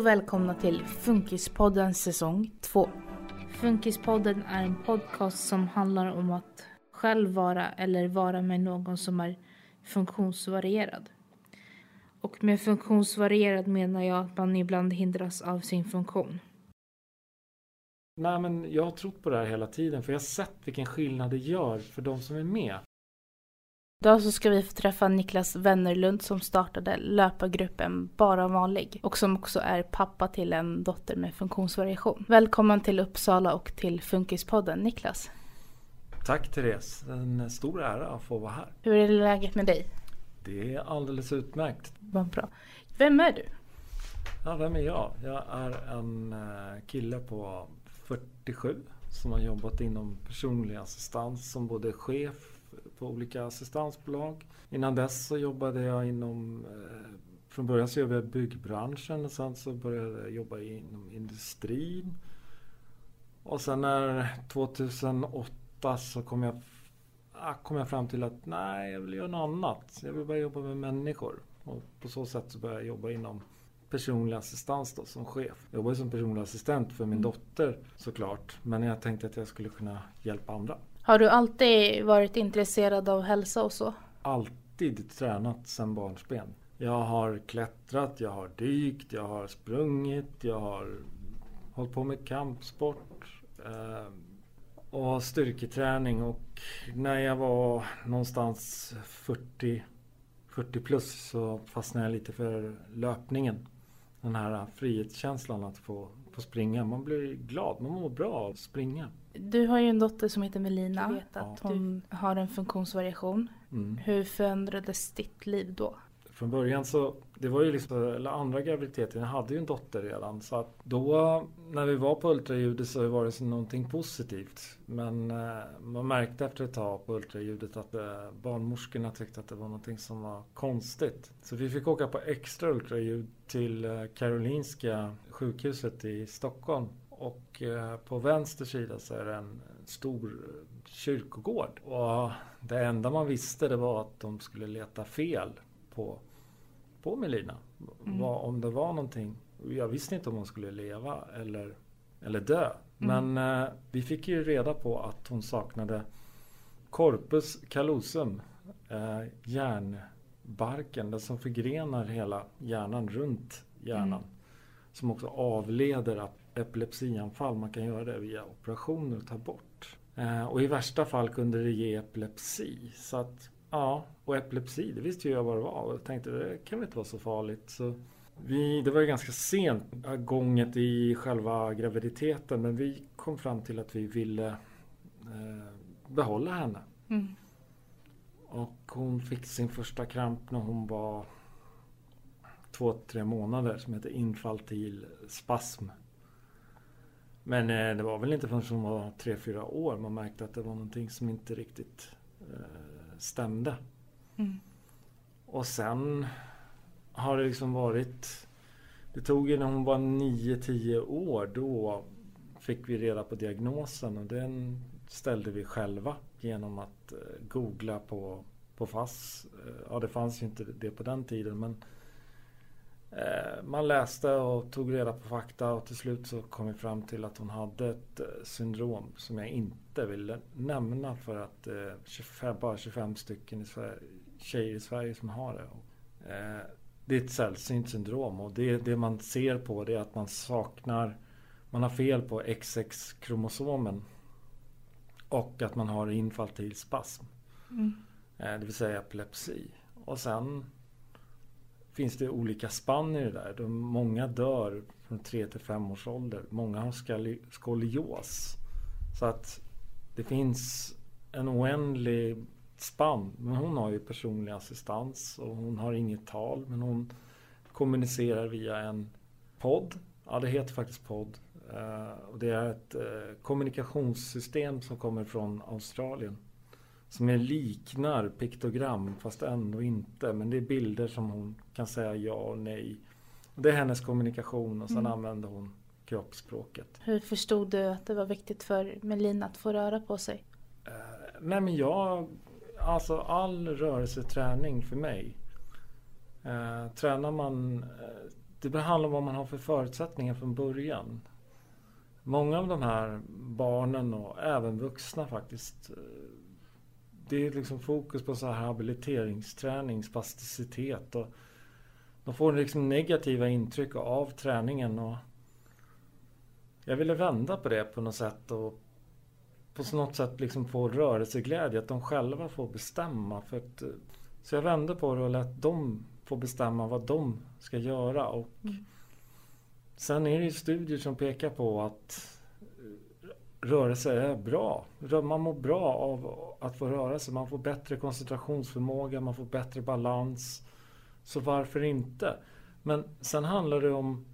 Och välkomna till Funkispodden säsong 2. Funkispodden är en podcast som handlar om att själv vara eller vara med någon som är funktionsvarierad. Och med funktionsvarierad menar jag att man ibland hindras av sin funktion. Nej, men jag har trott på det här hela tiden för jag har sett vilken skillnad det gör för de som är med. Idag så ska vi få träffa Niklas Wennerlund som startade löpargruppen Bara vanlig och som också är pappa till en dotter med funktionsvariation. Välkommen till Uppsala och till Funkispodden Niklas. Tack Therese, en stor ära att få vara här. Hur är läget med dig? Det är alldeles utmärkt. Vad bra. Vem är du? Ja, vem är jag? Jag är en eh, kille på 47 som har jobbat inom personlig assistans som både chef på olika assistansbolag. Innan dess så jobbade jag inom eh, från början så jobbade jag i byggbranschen och sen så började jag jobba inom industrin. Och sen när 2008 så kom jag, ah, kom jag fram till att nej, jag vill göra något annat. Jag vill börja jobba med människor. Och på så sätt så började jag jobba inom personlig assistans då, som chef. Jag jobbade som personlig assistent för min mm. dotter såklart. Men jag tänkte att jag skulle kunna hjälpa andra. Har du alltid varit intresserad av hälsa och så? Alltid tränat sedan barnsben. Jag har klättrat, jag har dykt, jag har sprungit, jag har hållit på med kampsport eh, och styrketräning. Och när jag var någonstans 40, 40 plus så fastnade jag lite för löpningen. Den här frihetskänslan att få, få springa. Man blir glad, man mår bra av att springa. Du har ju en dotter som heter Melina. Jag vet att hon har en funktionsvariation. Mm. Hur förändrades ditt liv då? Från början så, det var ju liksom, eller andra graviditeten, jag hade ju en dotter redan. Så att då när vi var på ultraljudet så var det någonting positivt. Men eh, man märkte efter ett tag på ultraljudet att eh, barnmorskorna tyckte att det var någonting som var konstigt. Så vi fick åka på extra ultraljud till eh, Karolinska sjukhuset i Stockholm. Och eh, på vänster sida så är det en stor eh, kyrkogård. Och det enda man visste det var att de skulle leta fel på, på Melina. Mm. Var, om det var någonting. Jag visste inte om hon skulle leva eller, eller dö. Mm. Men eh, vi fick ju reda på att hon saknade corpus callosum. Eh, hjärnbarken, den som förgrenar hela hjärnan runt hjärnan. Mm. Som också avleder epilepsianfall. Man kan göra det via operationer och ta bort. Eh, och i värsta fall kunde det ge epilepsi. Så att, ja, och epilepsi, det visste ju jag vad det var. Och jag tänkte det kan väl inte vara så farligt. Så vi, det var ju ganska sent gånget i själva graviditeten. Men vi kom fram till att vi ville eh, behålla henne. Mm. Och hon fick sin första kramp när hon var två, tre månader som heter infantil spasm. Men eh, det var väl inte förrän hon var tre fyra år man märkte att det var någonting som inte riktigt eh, stämde. Mm. Och sen har det liksom varit... Det tog ju när hon var nio tio år då fick vi reda på diagnosen och den ställde vi själva genom att eh, googla på, på FASS. Eh, ja, det fanns ju inte det på den tiden men man läste och tog reda på fakta och till slut så kom vi fram till att hon hade ett eh, syndrom som jag inte ville nämna för att det är 25, bara 25 stycken i Sverige, tjejer i Sverige som har det. Det är ett sällsynt syndrom och det, det man ser på det är att man saknar, man har fel på XX-kromosomen och att man har infantil spasm. Mm. Det vill säga epilepsi. Och sen finns det olika spann i det där. De, många dör från 3 till 5 års ålder. Många har skolios. Så att det finns en oändlig spann. Men hon har ju personlig assistans och hon har inget tal. Men hon kommunicerar via en podd. Ja, det heter faktiskt podd. Uh, och det är ett uh, kommunikationssystem som kommer från Australien. Som är liknar piktogram fast ändå inte. Men det är bilder som hon kan säga ja och nej. Och det är hennes kommunikation och sen mm. använder hon kroppsspråket. Hur förstod du att det var viktigt för Melina att få röra på sig? Uh, nej men jag, alltså all rörelseträning för mig. Uh, tränar man uh, det handlar om vad man har för förutsättningar från början. Många av de här barnen och även vuxna faktiskt. Det är liksom fokus på så här habiliteringsträning, spasticitet och de får liksom negativa intryck av träningen och jag ville vända på det på något sätt och på något sätt liksom få rörelseglädje, att de själva får bestämma. För att, så jag vände på det och lät dem få bestämma vad de ska göra. Och mm. Sen är det ju studier som pekar på att rörelse är bra. Man mår bra av att få röra sig. Man får bättre koncentrationsförmåga, man får bättre balans. Så varför inte? Men sen handlar det om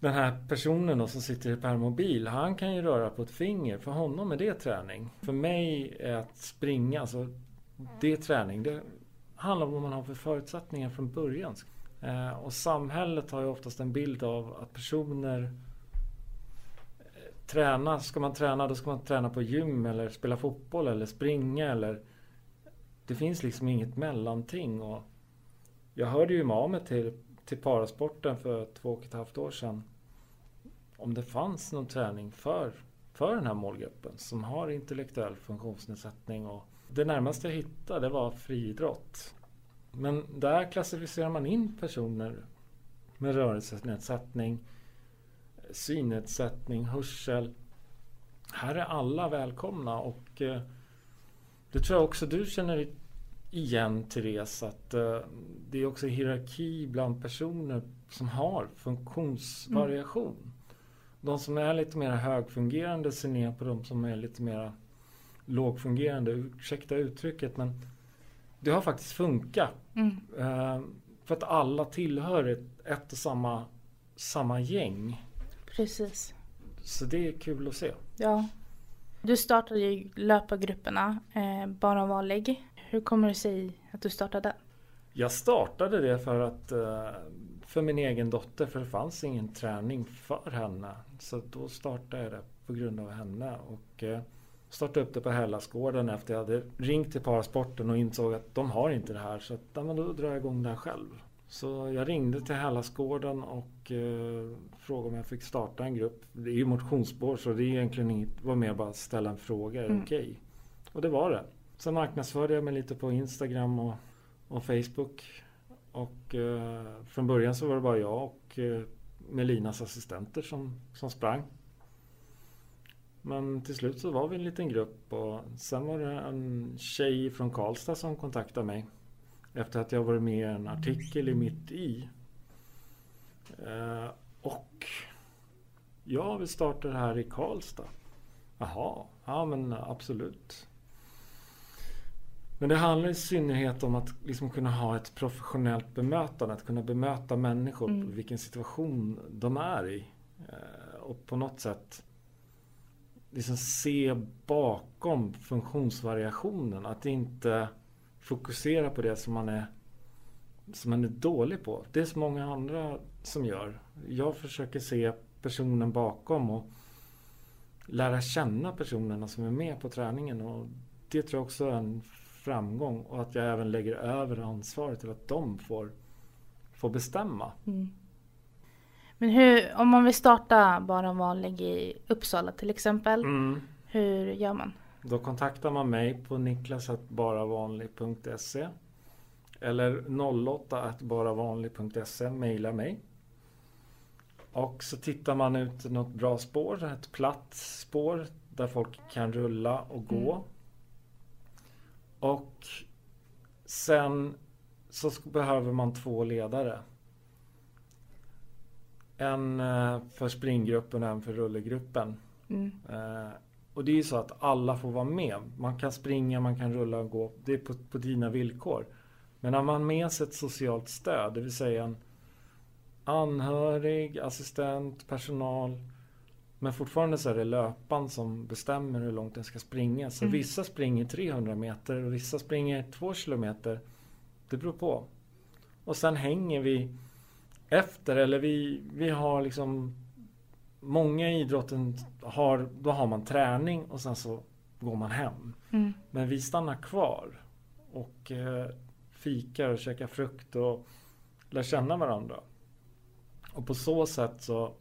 den här personen då som sitter i permobil, han kan ju röra på ett finger. För honom är det träning. För mig är att springa, alltså det är träning. Det handlar om vad man har för förutsättningar från början. Eh, och samhället har ju oftast en bild av att personer träna, ska man träna då ska man träna på gym eller spela fotboll eller springa eller Det finns liksom inget mellanting och Jag hörde ju av till till parasporten för två och ett halvt år sedan. Om det fanns någon träning för, för den här målgruppen som har intellektuell funktionsnedsättning. Och det närmaste jag hittade var friidrott. Men där klassificerar man in personer med rörelsenedsättning, synnedsättning, hörsel. Här är alla välkomna och eh, det tror jag också du känner igen Therese att uh, det är också hierarki bland personer som har funktionsvariation. Mm. De som är lite mer högfungerande ser ner på de som är lite mer lågfungerande. Ursäkta uttrycket men det har faktiskt funkat. Mm. Uh, för att alla tillhör ett, ett och samma, samma gäng. Precis. Så det är kul att se. Ja. Du startade ju löpargrupperna, eh, bara vanlig. Hur kommer det sig att du startade? Jag startade det för att eh, för min egen dotter för det fanns ingen träning för henne. Så då startade jag det på grund av henne och eh, startade upp det på Hellasgården efter jag hade ringt till Parasporten och insåg att de har inte det här så att, då drar jag igång det här själv. Så jag ringde till Hellasgården och eh, frågade om jag fick starta en grupp. Det är ju motionsspår så det är egentligen inget, var mer bara att ställa en fråga, är det mm. okej? Okay? Och det var det. Sen marknadsförde jag mig lite på Instagram och, och Facebook. Och eh, från början så var det bara jag och eh, Melinas assistenter som, som sprang. Men till slut så var vi en liten grupp och sen var det en tjej från Karlstad som kontaktade mig. Efter att jag varit med i en artikel i Mitt i. Eh, och jag vill starta det här i Karlstad. Jaha, ja men absolut. Men det handlar i synnerhet om att liksom kunna ha ett professionellt bemötande. Att kunna bemöta människor mm. på vilken situation de är i. Eh, och på något sätt liksom se bakom funktionsvariationen. Att inte fokusera på det som man är, som man är dålig på. Det är så många andra som gör. Jag försöker se personen bakom och lära känna personerna som är med på träningen. Och det tror jag också är en framgång och att jag även lägger över ansvaret till att de får, får bestämma. Mm. Men hur, om man vill starta bara vanlig i Uppsala till exempel, mm. hur gör man? Då kontaktar man mig på niklasatbaravanlig.se eller 08 baravanlig.se, mejla mig. Och så tittar man ut något bra spår, ett platt spår där folk kan rulla och gå. Mm. Och sen så behöver man två ledare. En eh, för springgruppen och en för rullegruppen. Mm. Och det är ju så att alla får vara med. Man kan springa, man kan rulla och gå. Det är på, på dina villkor. Men har man med sig ett socialt stöd, det vill säga en anhörig, assistent, personal men fortfarande så är det löpan som bestämmer hur långt den ska springa. Så mm. vissa springer 300 meter och vissa springer 2 kilometer. Det beror på. Och sen hänger vi efter eller vi, vi har liksom Många i idrotten har, då har man träning och sen så går man hem. Mm. Men vi stannar kvar och eh, fikar och käkar frukt och lär känna varandra. Och på så sätt så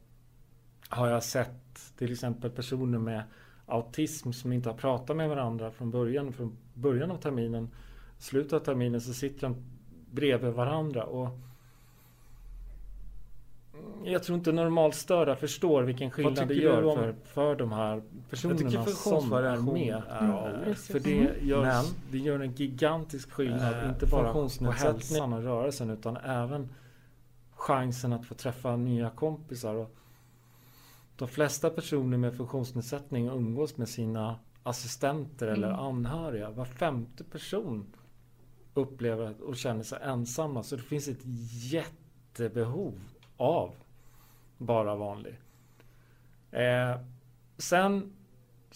har jag sett till exempel personer med autism som inte har pratat med varandra från början, från början av terminen. Slutet av terminen så sitter de bredvid varandra och jag tror inte normalstörda förstår vilken skillnad det gör om... för, för de här personerna som är med. Mm, för det gör, Men, det gör en gigantisk skillnad, äh, inte bara på hälsan och rörelsen utan även chansen att få träffa nya kompisar. Och de flesta personer med funktionsnedsättning umgås med sina assistenter mm. eller anhöriga. Var femte person upplever och känner sig ensamma. Så det finns ett jättebehov av bara vanlig. Eh, sen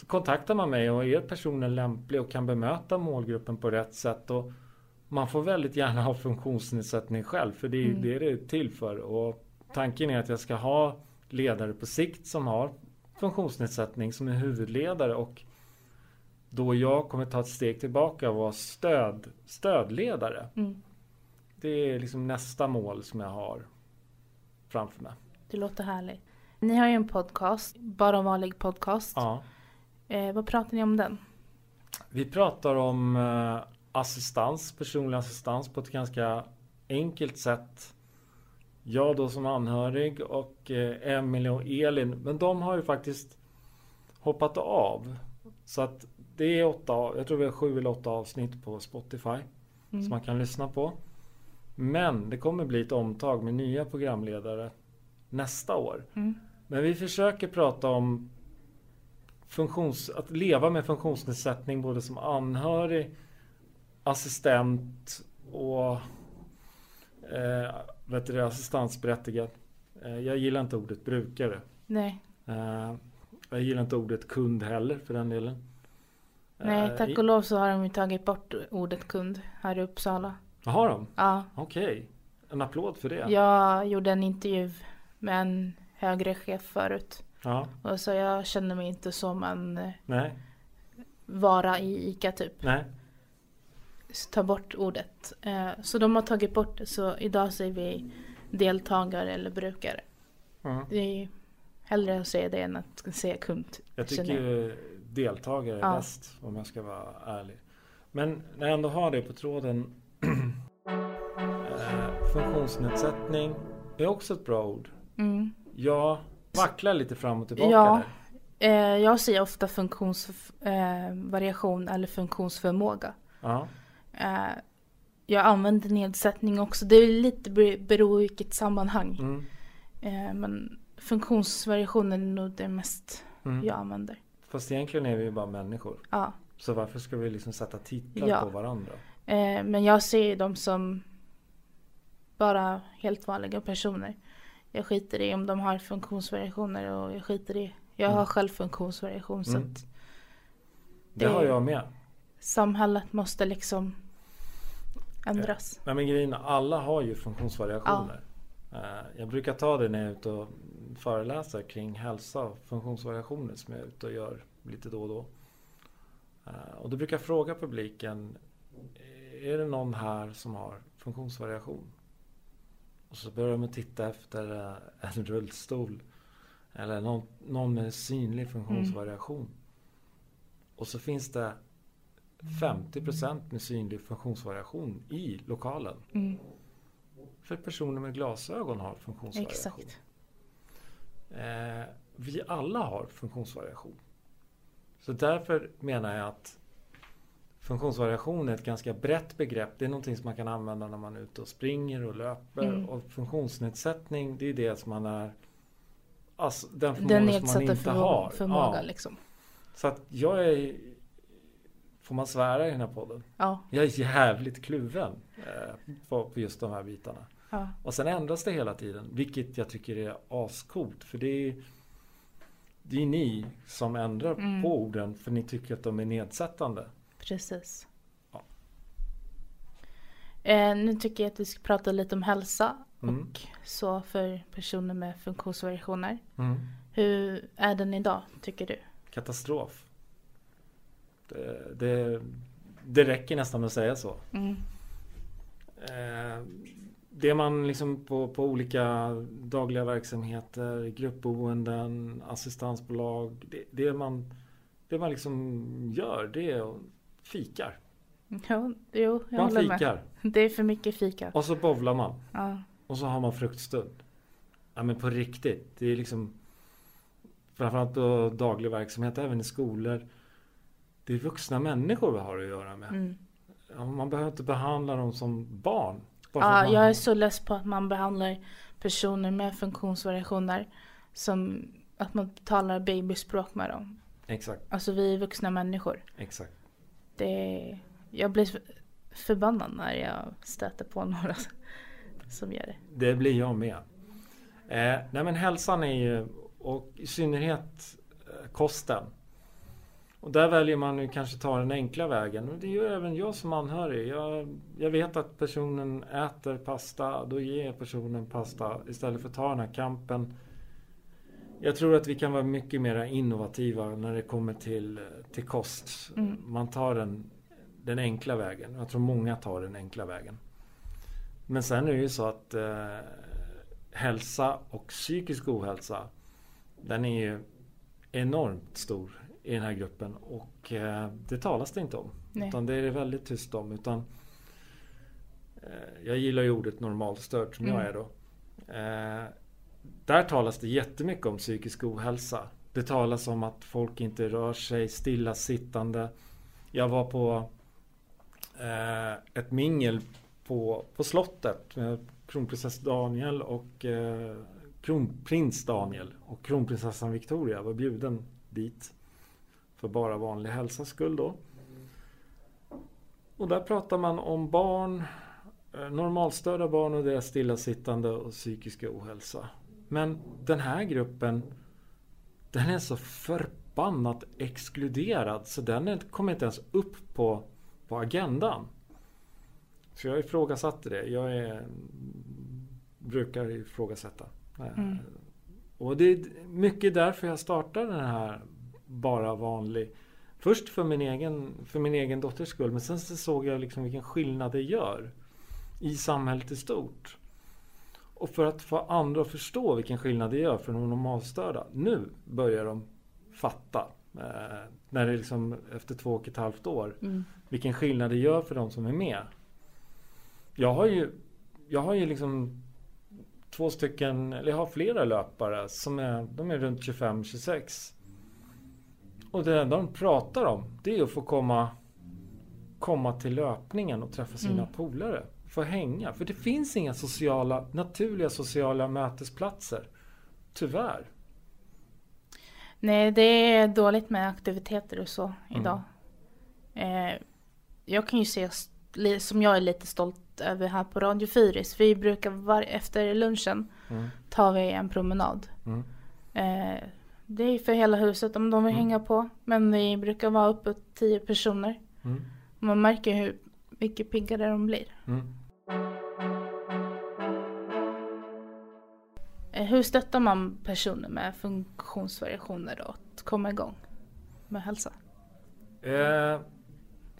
kontaktar man mig och är personen lämplig och kan bemöta målgruppen på rätt sätt. Och man får väldigt gärna ha funktionsnedsättning själv för det är mm. det det är till för. Och tanken är att jag ska ha ledare på sikt som har funktionsnedsättning som är huvudledare och då jag kommer ta ett steg tillbaka och vara stöd, stödledare. Mm. Det är liksom nästa mål som jag har framför mig. Det låter härligt. Ni har ju en podcast, bara en vanlig podcast. Ja. Eh, vad pratar ni om den? Vi pratar om eh, assistans, personlig assistans på ett ganska enkelt sätt. Jag då som anhörig och eh, Emelie och Elin. Men de har ju faktiskt hoppat av. Så att det är åtta, jag tror vi har sju eller åtta avsnitt på Spotify. Mm. Som man kan lyssna på. Men det kommer bli ett omtag med nya programledare nästa år. Mm. Men vi försöker prata om funktions, att leva med funktionsnedsättning både som anhörig, assistent och eh, vet du, assistansberättigad. Eh, jag gillar inte ordet brukare. Nej. Eh, jag gillar inte ordet kund heller för den delen. Nej, eh, tack och lov så har de ju tagit bort ordet kund här i Uppsala. Har de? Ja. Okej. Okay. En applåd för det. Jag gjorde en intervju med en högre chef förut. Ja. Och så jag känner mig inte som en Nej. vara i ICA typ. Nej. Ta bort ordet. Eh, så de har tagit bort det. Så idag säger vi deltagare eller brukare. Mm. Det är hellre att säga det än att säga kund. Jag tycker jag. deltagare är ja. bäst om jag ska vara ärlig. Men när jag ändå har det på tråden. Eh, funktionsnedsättning är också ett bra ord. Mm. Jag vacklar lite fram och tillbaka ja, där. Eh, jag säger ofta funktionsvariation eh, eller funktionsförmåga. Ja. Jag använder nedsättning också. Det är lite beror på vilket sammanhang. Mm. Men funktionsvariationen är nog det mest mm. jag använder. Fast egentligen är vi ju bara människor. Ja. Så varför ska vi liksom sätta titlar ja. på varandra? Eh, men jag ser dem som bara helt vanliga personer. Jag skiter i om de har funktionsvariationer och jag skiter i. Jag har mm. själv funktionsvariation så mm. det, det har jag med. Samhället måste liksom ändras. Ja, men grejen alla har ju funktionsvariationer. Ja. Eh, jag brukar ta det när jag är ute och föreläser kring hälsa och funktionsvariationer som jag är ute och gör lite då och då. Eh, och då brukar jag fråga publiken Är det någon här som har funktionsvariation? Och så börjar de titta efter eh, en rullstol. Eller någon, någon med synlig funktionsvariation. Mm. Och så finns det 50% med synlig funktionsvariation i lokalen. Mm. För personer med glasögon har funktionsvariation. Exakt. Eh, vi alla har funktionsvariation. Så därför menar jag att Funktionsvariation är ett ganska brett begrepp. Det är någonting som man kan använda när man är ute och springer och löper. Mm. Och funktionsnedsättning, det är det som man är... Alltså, den förmåga den som man inte förmåga, har. Förmåga, ja. liksom. Så att jag är... Får man svära i den här podden? Ja. Jag är jävligt kluven eh, på, på just de här bitarna. Ja. Och sen ändras det hela tiden. Vilket jag tycker är ascoolt. För det är, det är ni som ändrar mm. på orden för ni tycker att de är nedsättande. Precis. Ja. Eh, nu tycker jag att vi ska prata lite om hälsa mm. och så för personer med funktionsvariationer. Mm. Hur är den idag tycker du? Katastrof. Det, det, det räcker nästan att säga så. Mm. Eh, det man liksom på, på olika dagliga verksamheter, gruppboenden, assistansbolag. Det, det, man, det man liksom gör det är att fikar. Jo, jo jag Man håller fikar. med. Det är för mycket fika. Och så bowlar man. Ja. Och så har man fruktstund. Ja men på riktigt. Det är liksom Framförallt på daglig verksamhet, även i skolor. Det är vuxna människor vi har att göra med. Mm. Ja, man behöver inte behandla dem som barn. Ja, jag är så less på att man behandlar personer med funktionsvariationer som att man talar babyspråk med dem. Exakt, Alltså vi är vuxna människor. exakt. Det jag blir förbannad när jag stöter på några som gör det. Det blir jag med. Eh, nej men hälsan är ju, och i synnerhet eh, kosten. Och där väljer man ju kanske ta den enkla vägen. Och det gör även jag som anhörig. Jag, jag vet att personen äter pasta. Då ger jag personen pasta istället för att ta den här kampen. Jag tror att vi kan vara mycket mer innovativa när det kommer till, till kost. Mm. Man tar den, den enkla vägen. Jag tror många tar den enkla vägen. Men sen är det ju så att eh, hälsa och psykisk ohälsa den är ju enormt stor i den här gruppen och eh, det talas det inte om. Nej. Utan det är det väldigt tyst om. Utan, eh, jag gillar ju ordet normalstörd som jag Mm. är då. Där talas det jättemycket om psykisk ohälsa. Det talas om att folk inte rör sig stillasittande. Jag var på eh, ett mingel på, på slottet med kronprinsess Daniel och eh, kronprins Daniel och kronprinsessan Victoria var bjuden dit. För bara vanlig hälsas skull då. Och där pratar man om barn, eh, normalstörda barn och deras stillasittande och psykiska ohälsa. Men den här gruppen den är så förbannat exkluderad så den kommer inte ens upp på, på agendan. Så jag ifrågasatte det. Jag är, brukar ifrågasätta. Mm. Och det är mycket därför jag startade den här Bara vanlig. Först för min egen, för min egen dotters skull men sen så såg jag liksom vilken skillnad det gör i samhället i stort. Och för att få andra att förstå vilken skillnad det gör för de normalstörda. Nu börjar de fatta. Eh, när det liksom efter två och ett halvt år. Mm. Vilken skillnad det gör för de som är med. Jag har ju, jag har ju liksom två stycken, eller jag har flera löpare som är, de är runt 25-26. Och det enda de pratar om det är att få komma, komma till löpningen och träffa sina Mm. polare. Få hänga. För det finns inga sociala, naturliga sociala mötesplatser. Tyvärr. Nej, det är dåligt med aktiviteter och så Mm. idag. Eh, jag kan ju se, som jag är lite stolt över här på Radio Fyris, vi brukar var, efter lunchen Mm. ta vi en promenad. Mm. Eh, det är för hela huset om de vill Mm. hänga på. Men vi brukar vara uppåt tio personer. Mm. Man märker hur mycket piggare de blir. Mm. Hur stöttar man personer med funktionsvariationer att komma igång med hälsa? Eh,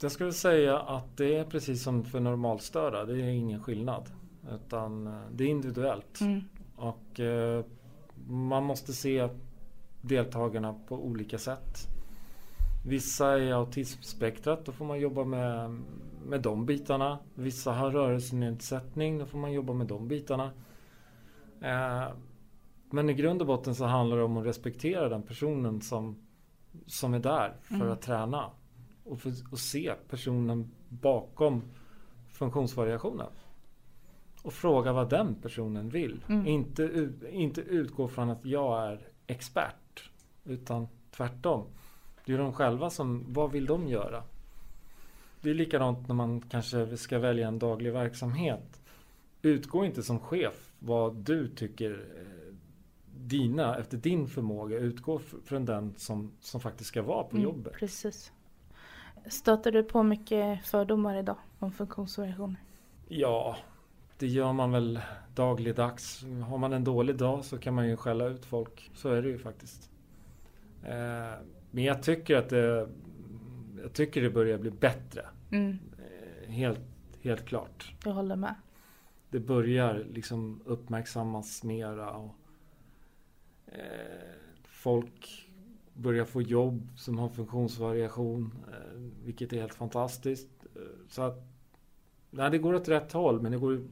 jag skulle säga att det är precis som för normalstörda. Det är ingen skillnad. Utan eh, det är individuellt. Mm. Och eh, man måste se deltagarna på olika sätt. Vissa är autismspektrat, då får man jobba med, med de bitarna. Vissa har rörelsenedsättning, då får man jobba med de bitarna. Eh, men i grund och botten så handlar det om att respektera den personen som, som är där för Mm. att träna. Och, för, och se personen bakom funktionsvariationen. Och fråga vad den personen vill. Mm. Inte, inte utgå från att jag är expert. Utan tvärtom. Det är de själva som, vad vill de göra? Det är likadant när man kanske ska välja en daglig verksamhet. Utgå inte som chef vad du tycker eh, dina, efter din förmåga. Utgå från den som, som faktiskt ska vara på Mm, jobbet. Precis. Stöter du på mycket fördomar idag om funktionsvariationer? Ja, det gör man väl dagligdags. Har man en dålig dag så kan man ju skälla ut folk. Så är det ju faktiskt. Eh, men jag tycker att det, jag tycker det börjar bli bättre. Mm, Eh, helt, helt klart. jag håller med. Det börjar liksom uppmärksammas mera. Och, eh, folk börjar få jobb som har funktionsvariation, eh, vilket är helt fantastiskt. Eh, så att, nej, det går åt rätt håll, men det går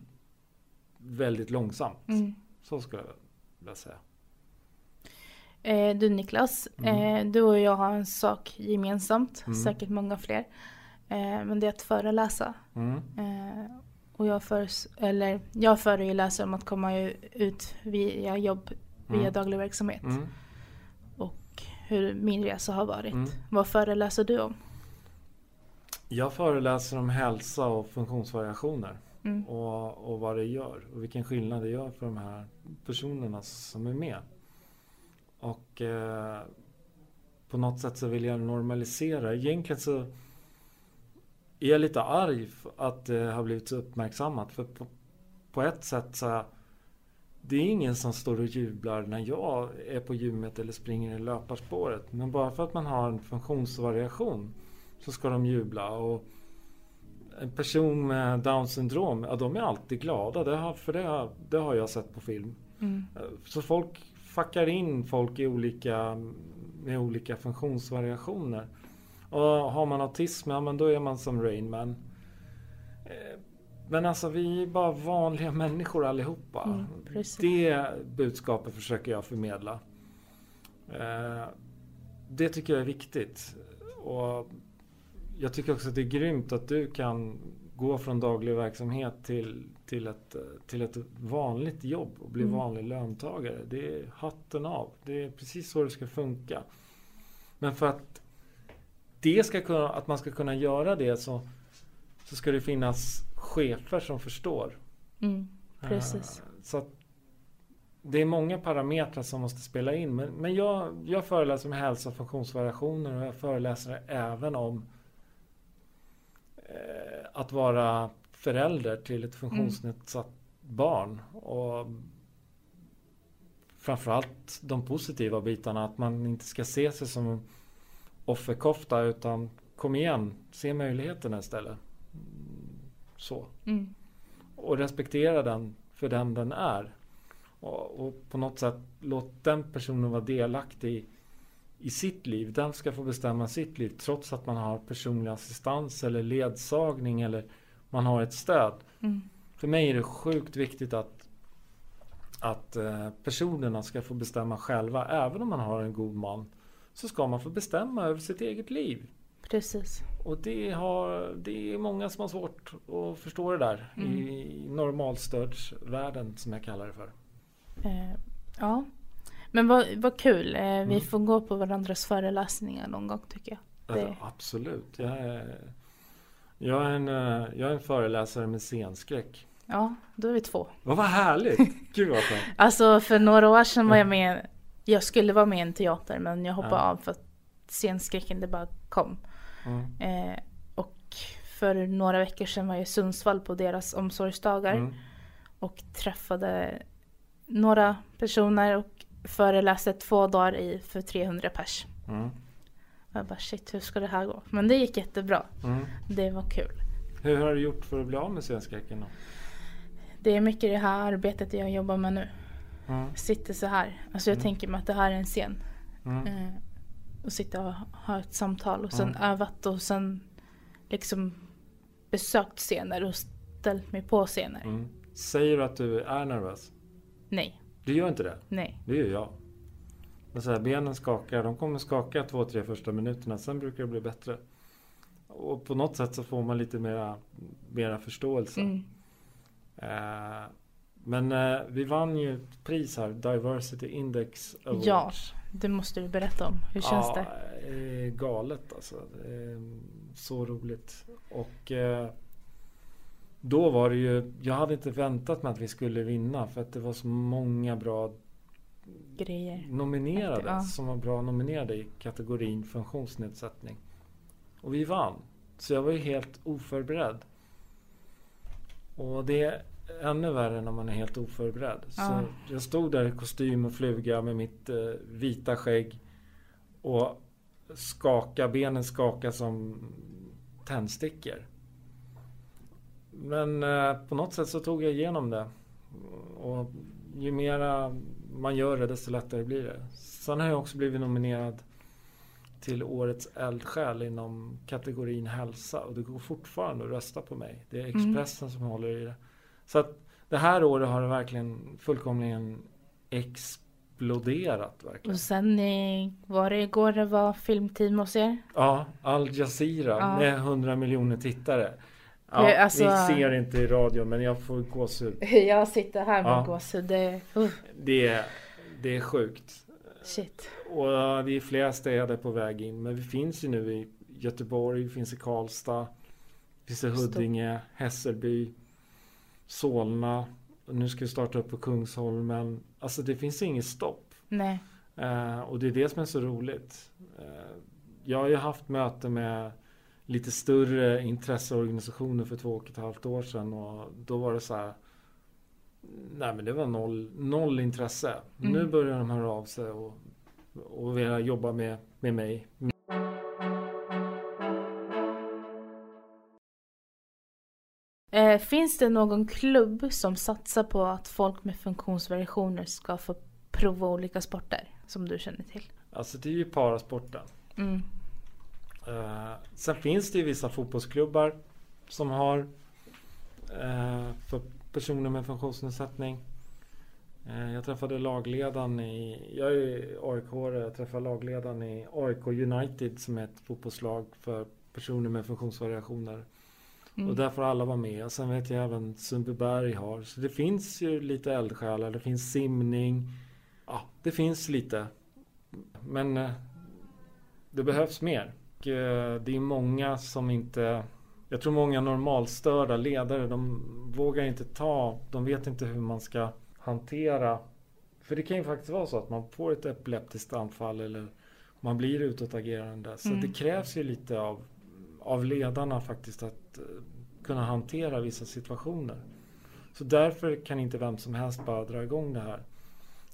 väldigt långsamt. Mm. Så skulle jag vilja säga. Eh, du Niklas, Mm. eh, du och jag har en sak gemensamt, Mm. säkert många fler. Eh, men det är att föreläsa. Mm. Och jag, föres- eller, jag föreläser om att komma ut via jobb, via Mm. daglig verksamhet. Mm. Och hur min resa har varit. Mm. Vad föreläser du om? Jag föreläser om hälsa och funktionsvariationer. Mm. och, och vad det gör och vilken skillnad det gör för de här personerna som är med. Och eh, på något sätt så vill jag normalisera. Egentligen så är jag lite arg att det har blivit så uppmärksammat. För på, på ett sätt så det är ingen som står och jublar när jag är på gymmet eller springer i löparspåret. Men bara för att man har en funktionsvariation så ska de jubla. Och en person med Down syndrom, ja de är alltid glada. Det har, för det har, det har jag sett på film. Mm. Så folk fuckar in folk i olika, med olika funktionsvariationer. Och har man autism, ja men då är man som Rain Man. Eh, Men alltså vi är bara vanliga människor allihopa. Mm, det budskapet försöker jag förmedla. Eh, Det tycker jag är viktigt. Och jag tycker också att det är grymt att du kan gå från daglig verksamhet till, till, ett, till ett vanligt jobb och bli Mm. vanlig löntagare. Det är hatten av. Det är precis så det ska funka. Men för att det ska kunna, att man ska kunna göra det så, så ska det finnas chefer som förstår. Mm. Precis. Eh, Så att det är många parametrar som måste spela in. Men, men jag, jag föreläser om hälsa och funktionsvariationer och jag föreläser även om eh, att vara förälder till ett funktionsnedsatt barn. Och framförallt de positiva bitarna. Att man inte ska se sig som offerkofta utan kom igen, se möjligheterna istället. Så Mm. och respektera den för den den är. Och, och på något sätt låt den personen vara delaktig i, i sitt liv. Den ska få bestämma sitt liv trots att man har personlig assistans eller ledsagning eller man har ett stöd. Mm. För mig är det sjukt viktigt att, att eh, personerna ska få bestämma själva. Även om man har en god man så ska man få bestämma över sitt eget liv. Precis. Och det, har, det är många som har svårt att förstå det där Mm. i normalstödsvärlden som jag kallar det för. Eh, ja. Men vad, vad kul. Eh, vi Mm. får gå på varandras föreläsningar någon gång tycker jag. Det- absolut. Jag är, jag, är en, eh, jag är en föreläsare med scenskräck. Ja, då är vi två. Vad vad härligt! Gud vad skönt. Alltså för några år sedan var jag med. Jag skulle vara med i en teater men jag hoppade Ja. av för att scenskräcken det bara kom. Mm. Eh, och för några veckor sedan var jag i Sundsvall på deras omsorgsdagar. Mm. Och träffade några personer och föreläste två dagar i för 300 pers. Mm. Jag bara shit hur ska det här gå? Men det gick jättebra. Mm. Det var kul. Hur har du gjort för att bli av med scenskräcken då? Det är mycket det här arbetet jag jobbar med nu. Mm. Sitter så här. Alltså jag Mm. tänker mig att det här är en scen. Mm. Eh, och sitta och ha ett samtal och sen Mm. övat och sen liksom besökt scener och ställt mig på scener. Mm. Säger du att du är nervös? Nej, Du gör inte det? nej. Det gör jag. Men så här, benen skakar, de kommer skaka två, tre första minuterna, sen brukar det bli bättre. Och på något sätt så får man lite mera, mera förståelse. Mm. Eh, men eh, vi vann ju ett pris här, Diversity Index Awards. Ja, det måste du berätta om. Hur känns ja, det? är galet alltså. Är så roligt. Och eh, då var det ju, jag hade inte väntat mig att vi skulle vinna för att det var så många bra Grejer. nominerade Ja. som var bra nominerade i kategorin funktionsnedsättning. Och vi vann. Så jag var ju helt oförberedd. Och det ännu värre när man är helt oförberedd. Ja. Så jag stod där i kostym och fluga med mitt eh, vita skägg. Och skaka, benen skaka som tändstickor. Men eh, på något sätt så tog jag igenom det. Och ju mera man gör det desto lättare blir det. Sen har jag också blivit nominerad till Årets eldsjäl inom kategorin hälsa och det går fortfarande att rösta på mig. Det är Mm. Expressen som håller i det. Så att det här året har det verkligen fullkomligen exploderat verkligen. Och sen i, var det igår det var filmteam hos er? Ja, Al Jazeera Ja. med 100 miljoner tittare. Ja, alltså- Ni ser inte i radio men jag får gåshud. Jag sitter här med Ja. gåshud. Det, uh, Det är, det är sjukt. shit. Och det är flera städer på väg in. Men vi finns ju nu i Göteborg, vi finns i Karlstad, finns i Huddinge, Hässelby, Solna. Nu ska vi starta upp på Kungsholmen. Alltså det finns inget stopp. Nej. Eh, och det är det som är så roligt. Eh, jag har ju haft möte med lite större intresseorganisationer för två och ett halvt år sedan. Och då var det så här. Nej men det var noll, noll intresse. Mm. Nu börjar de höra av sig och, och vilja jobba med, med mig. Eh, finns det någon klubb som satsar på att folk med funktionsvariationer ska få prova olika sporter? Som du känner till? Alltså det är ju parasporten. Mm. Eh, sen finns det ju vissa fotbollsklubbar som har eh, för personer med funktionsnedsättning. Eh, jag träffade lagledaren i, jag är aik jag träffade lagledaren i AIK United som är ett fotbollslag för personer med funktionsvariationer. Mm. Och där får alla vara med. Sen vet jag även Sundbyberg har. Så det finns ju lite eldsjälar. Det finns simning. Ja, det finns lite. Men eh, det behövs mer. Och, eh, det är många som inte... Jag tror många normalstörda ledare, de vågar inte ta... De vet inte hur man ska hantera... För det kan ju faktiskt vara så att man får ett epileptiskt anfall eller man blir utåtagerande. Så Mm. det krävs ju lite av, av ledarna faktiskt att eh, kunna hantera vissa situationer. Så därför kan inte vem som helst bara dra igång det här.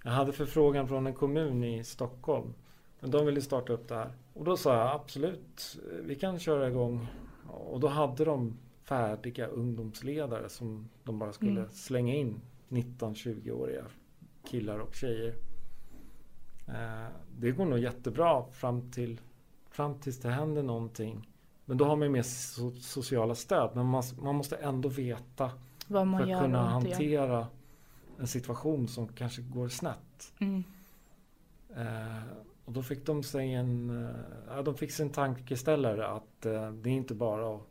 Jag hade förfrågan från en kommun i Stockholm. Men de ville starta upp det här. Och då sa jag absolut, vi kan köra igång. Och då hade de färdiga ungdomsledare som de bara skulle Mm. slänga in 19-20-åriga killar och tjejer. Eh, det går nog jättebra fram till fram tills det händer någonting. Men då har man ju so sociala stöd. Men man, man måste ändå veta Vad man för att kunna inte gör. hantera en situation som kanske går snett. Mm. Eh, och då fick de sig en, eh, de fick sig en tankeställare att eh, det är inte bara att,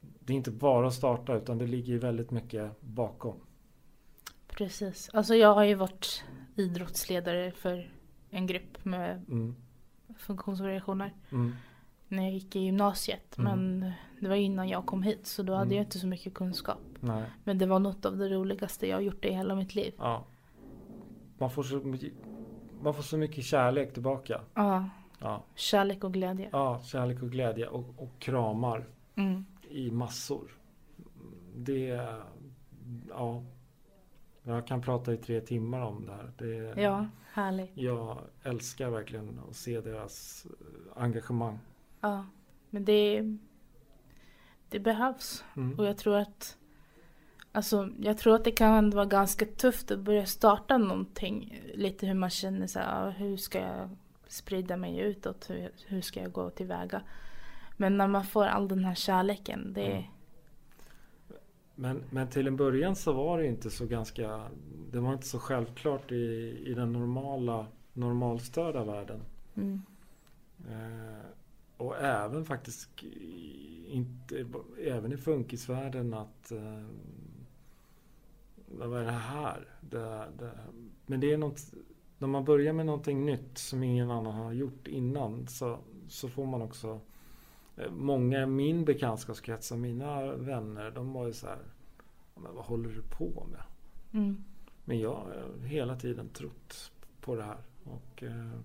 det är inte bara att starta utan det ligger väldigt mycket bakom. Precis. Alltså jag har ju varit idrottsledare för en grupp med Mm. funktionsvariationer. Mm. När jag gick i gymnasiet. Mm. Men det var innan jag kom hit så då hade Mm. jag inte så mycket kunskap. Nej. Men det var något av det roligaste jag har gjort i hela mitt liv. Ja. Man får så mycket, man får så mycket kärlek tillbaka. Ja, Ja, kärlek och glädje. ja kärlek och glädje och, och kramar Mm. i massor. Det, ja. Jag kan prata i tre timmar om det här. Det, Ja, härligt. Jag älskar verkligen att se deras eh, engagemang. Ja, men det, det behövs. Mm. Och jag tror att Alltså, jag tror att det kan vara ganska tufft att börja starta någonting. Lite hur man känner så här, hur ska jag sprida mig utåt? Hur, hur ska jag gå tillväga? Men när man får all den här kärleken, det Mm. Men, men till en början så var det inte så ganska Det var inte så självklart i, i den normala normalstörda världen. mm, Eh, och även faktiskt inte, även i funkisvärlden att eh, vad är det här? Det, det, men det är något när man börjar med någonting nytt som ingen annan har gjort innan så, så får man också eh, Många i min bekantskapskrets och mina vänner de var ju så här men vad håller du på med? mm, Men jag har hela tiden trott på det här. Och eh,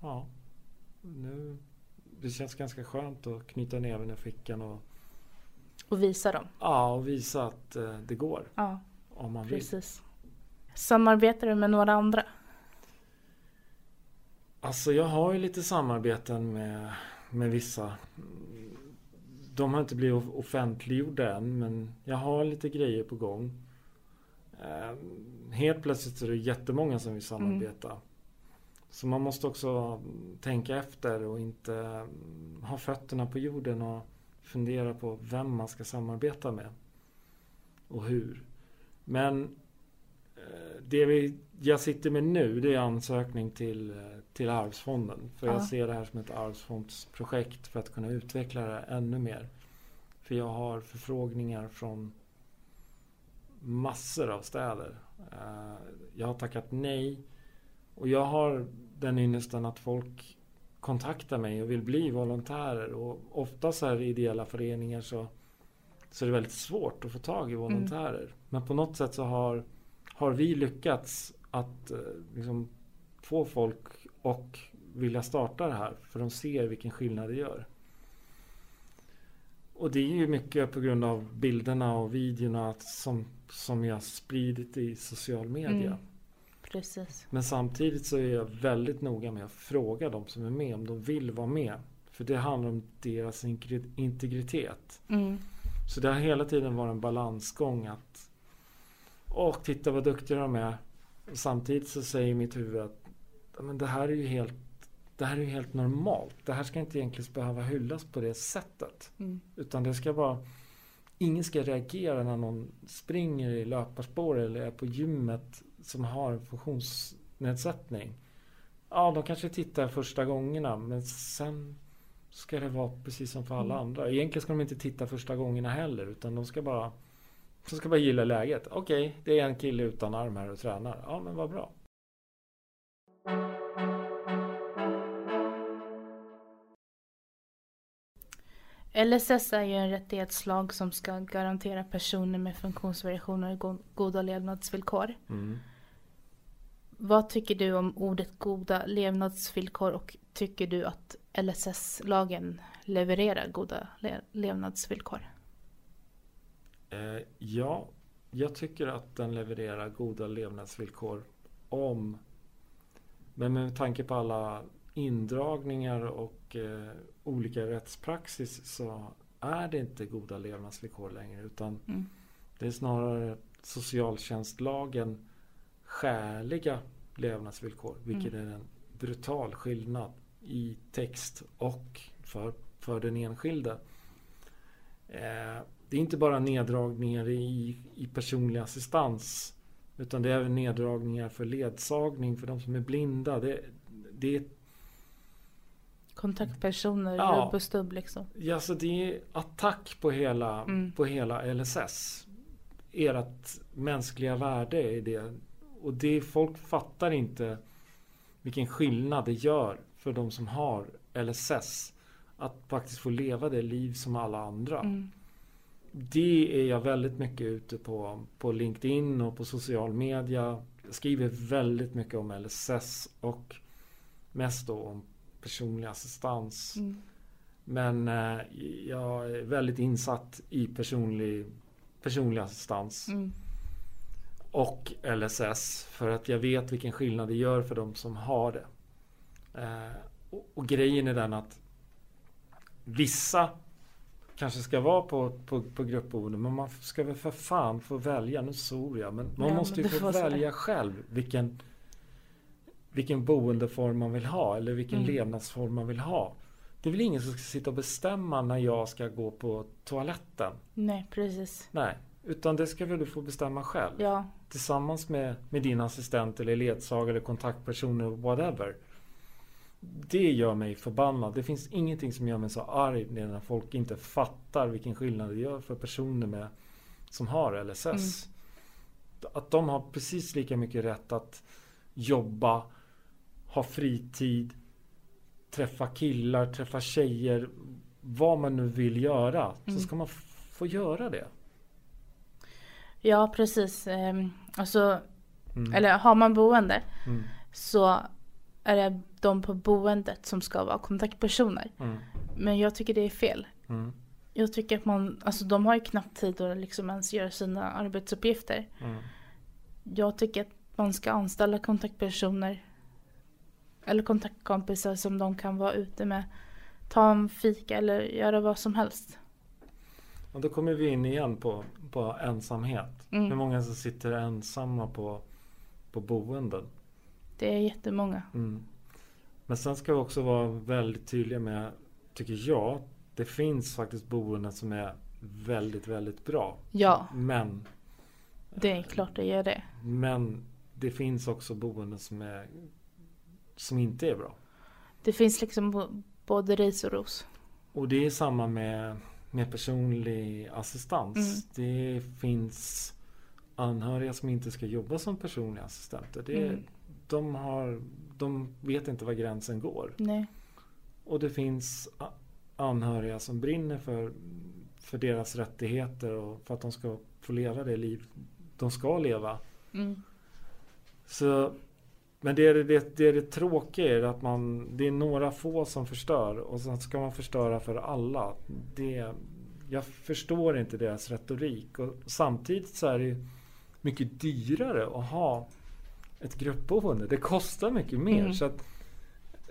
ja, nu det känns ganska skönt att knyta näven i fickan och, och visa dem. ja, och visa att eh, det går Ja, om man vill. precis. Samarbetar du med några andra? Alltså jag har ju lite samarbeten med, med vissa. de har inte blivit offentliggjorda än men jag har lite grejer på gång. Eh, helt plötsligt är det jättemånga som vill samarbeta. Mm. Så man måste också tänka efter och inte mm, ha fötterna på jorden och fundera på vem man ska samarbeta med. Och hur. Men eh, det vi, jag sitter med nu det är ansökning till, eh, till Arvsfonden. För ja. jag ser det här som ett arvsfondsprojekt för att kunna utveckla det ännu mer. För jag har förfrågningar från massor av städer. Eh, jag har tackat nej. Och jag har den ynnesten att folk kontaktar mig och vill bli volontärer. Och ofta så här i ideella föreningar så, så är det väldigt svårt att få tag i volontärer. Mm. Men på något sätt så har, har vi lyckats att eh, liksom, få folk och vilja starta det här. För de ser vilken skillnad det gör. Och det är ju mycket på grund av bilderna och videorna som, som jag spridit i social media. Mm. Precis. Men samtidigt så är jag väldigt noga med att fråga de som är med om de vill vara med. För det handlar om deras integritet. Mm. Så det har hela tiden varit en balansgång att Åh, titta vad duktiga de är. Och samtidigt så säger mitt huvud att men det här är ju helt det här är ju helt normalt. Det här ska inte egentligen behöva hyllas på det sättet. Mm. Utan det ska vara Ingen ska reagera när någon springer i löparspår eller är på gymmet som har funktionsnedsättning. Ja, de kanske tittar första gångerna men sen ska det vara precis som för alla mm. andra. Egentligen ska de inte titta första gångerna heller utan de ska bara de ska bara gilla läget. Okej, okay, det är en kille utan arm här och tränar. Ja, men vad bra. LSS är ju en rättighetslag som ska garantera personer med funktionsvariationer goda levnadsvillkor. Mm. Vad tycker du om ordet goda levnadsvillkor och tycker du att LSS-lagen levererar goda le levnadsvillkor? Eh, ja, jag tycker att den levererar goda levnadsvillkor om men med tanke på alla indragningar och eh, olika rättspraxis så är det inte goda levnadsvillkor längre utan mm. det är snarare socialtjänstlagen skäliga levnadsvillkor vilket mm. är en brutal skillnad i text och för, för den enskilde. Eh, det är inte bara neddragningar i, i personlig assistans utan det är även neddragningar för ledsagning för de som är blinda. Det, det är kontaktpersoner, ja. rubb och stubb liksom. Ja, så det är attack på hela, mm. på hela LSS. Ert mänskliga värde är det. Och det folk fattar inte vilken skillnad det gör för de som har LSS. Att faktiskt få leva det liv som alla andra. Mm. Det är jag väldigt mycket ute på, på LinkedIn och på social media. Jag skriver väldigt mycket om LSS och mest då om personlig assistans. Mm. Men eh, jag är väldigt insatt i personlig, personlig assistans. Mm. Och LSS. För att jag vet vilken skillnad det gör för de som har det. Eh, och, och, grejen är den att vissa kanske ska vara på, på, på gruppboende. Men man ska väl för fan få välja. Nu svor jag. Men man ja, måste ju få välja själv vilken vilken boendeform man vill ha eller vilken mm. levnadsform man vill ha. Det är väl ingen som ska sitta och bestämma när jag ska gå på toaletten? Nej, precis. Nej, utan det ska väl du få bestämma själv? Ja. Tillsammans med, med din assistent eller ledsagare eller kontaktpersoner, whatever. Det gör mig förbannad. Det finns ingenting som gör mig så arg när folk inte fattar vilken skillnad det gör för personer med, som har LSS. Mm. Att de har precis lika mycket rätt att jobba ha fritid, träffa killar, träffa tjejer, vad man nu vill göra, mm. så ska man få göra det. Ja, precis. Ehm, alltså, mm. eller har man boende mm. så är det de på boendet som ska vara kontaktpersoner. Mm. Men jag tycker det är fel. Mm. Jag tycker att man, alltså de har ju knappt tid att liksom ens göra sina arbetsuppgifter. Mm. Jag tycker att man ska anställa kontaktpersoner eller kontaktkompisar som de kan vara ute med. Ta en fika eller göra vad som helst. Och då kommer vi in igen på, på ensamhet. Mm. Hur många som sitter ensamma på, på boenden. Det är jättemånga. Mm. Men sen ska vi också vara väldigt tydliga med, tycker jag, det finns faktiskt boenden som är väldigt, väldigt bra. Ja, Men, det är klart det gör det. men det finns också boenden som, är, som inte är bra. Det finns liksom både ris och ros. Och det är samma med, med personlig assistans. Mm. Det finns anhöriga som inte ska jobba som personliga assistenter. Det, Mm. de, har, de vet inte var gränsen går. Nej. Och det finns anhöriga som brinner för, för deras rättigheter och för att de ska få leva det liv de ska leva. Mm. Så, men det är det, det, är det tråkiga är att man, det är några få som förstör och sen ska man förstöra för alla. Det, jag förstår inte deras retorik och samtidigt så är det mycket dyrare att ha ett gruppboende. Det kostar mycket mer. Mm. Så att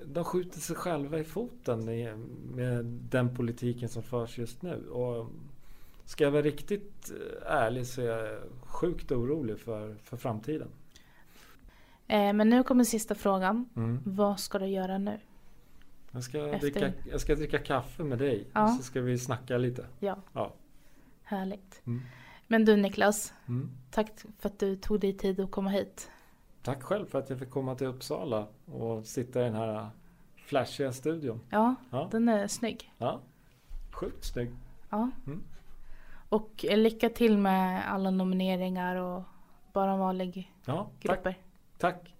de skjuter sig själva i foten med, med den politiken som förs just nu. Och ska jag vara riktigt eh, ärlig så är jag sjukt orolig för, för framtiden. Eh, men nu kommer sista frågan. Mm. Vad ska du göra nu? Jag, ska Efter- dricka, jag ska dricka kaffe med dig. Ja. Så ska vi snacka lite. Ja, Ja. härligt. Mm. Men du Niklas, Mm. tack för att du tog dig tid att komma hit. Tack själv för att jag fick komma till Uppsala och sitta i den här flashiga studion. Ja, Ja, den är snygg. ja. sjukt snygg. Ja. Mm. Och lycka till med alla nomineringar och bara vanlig Ja, tack. Tack!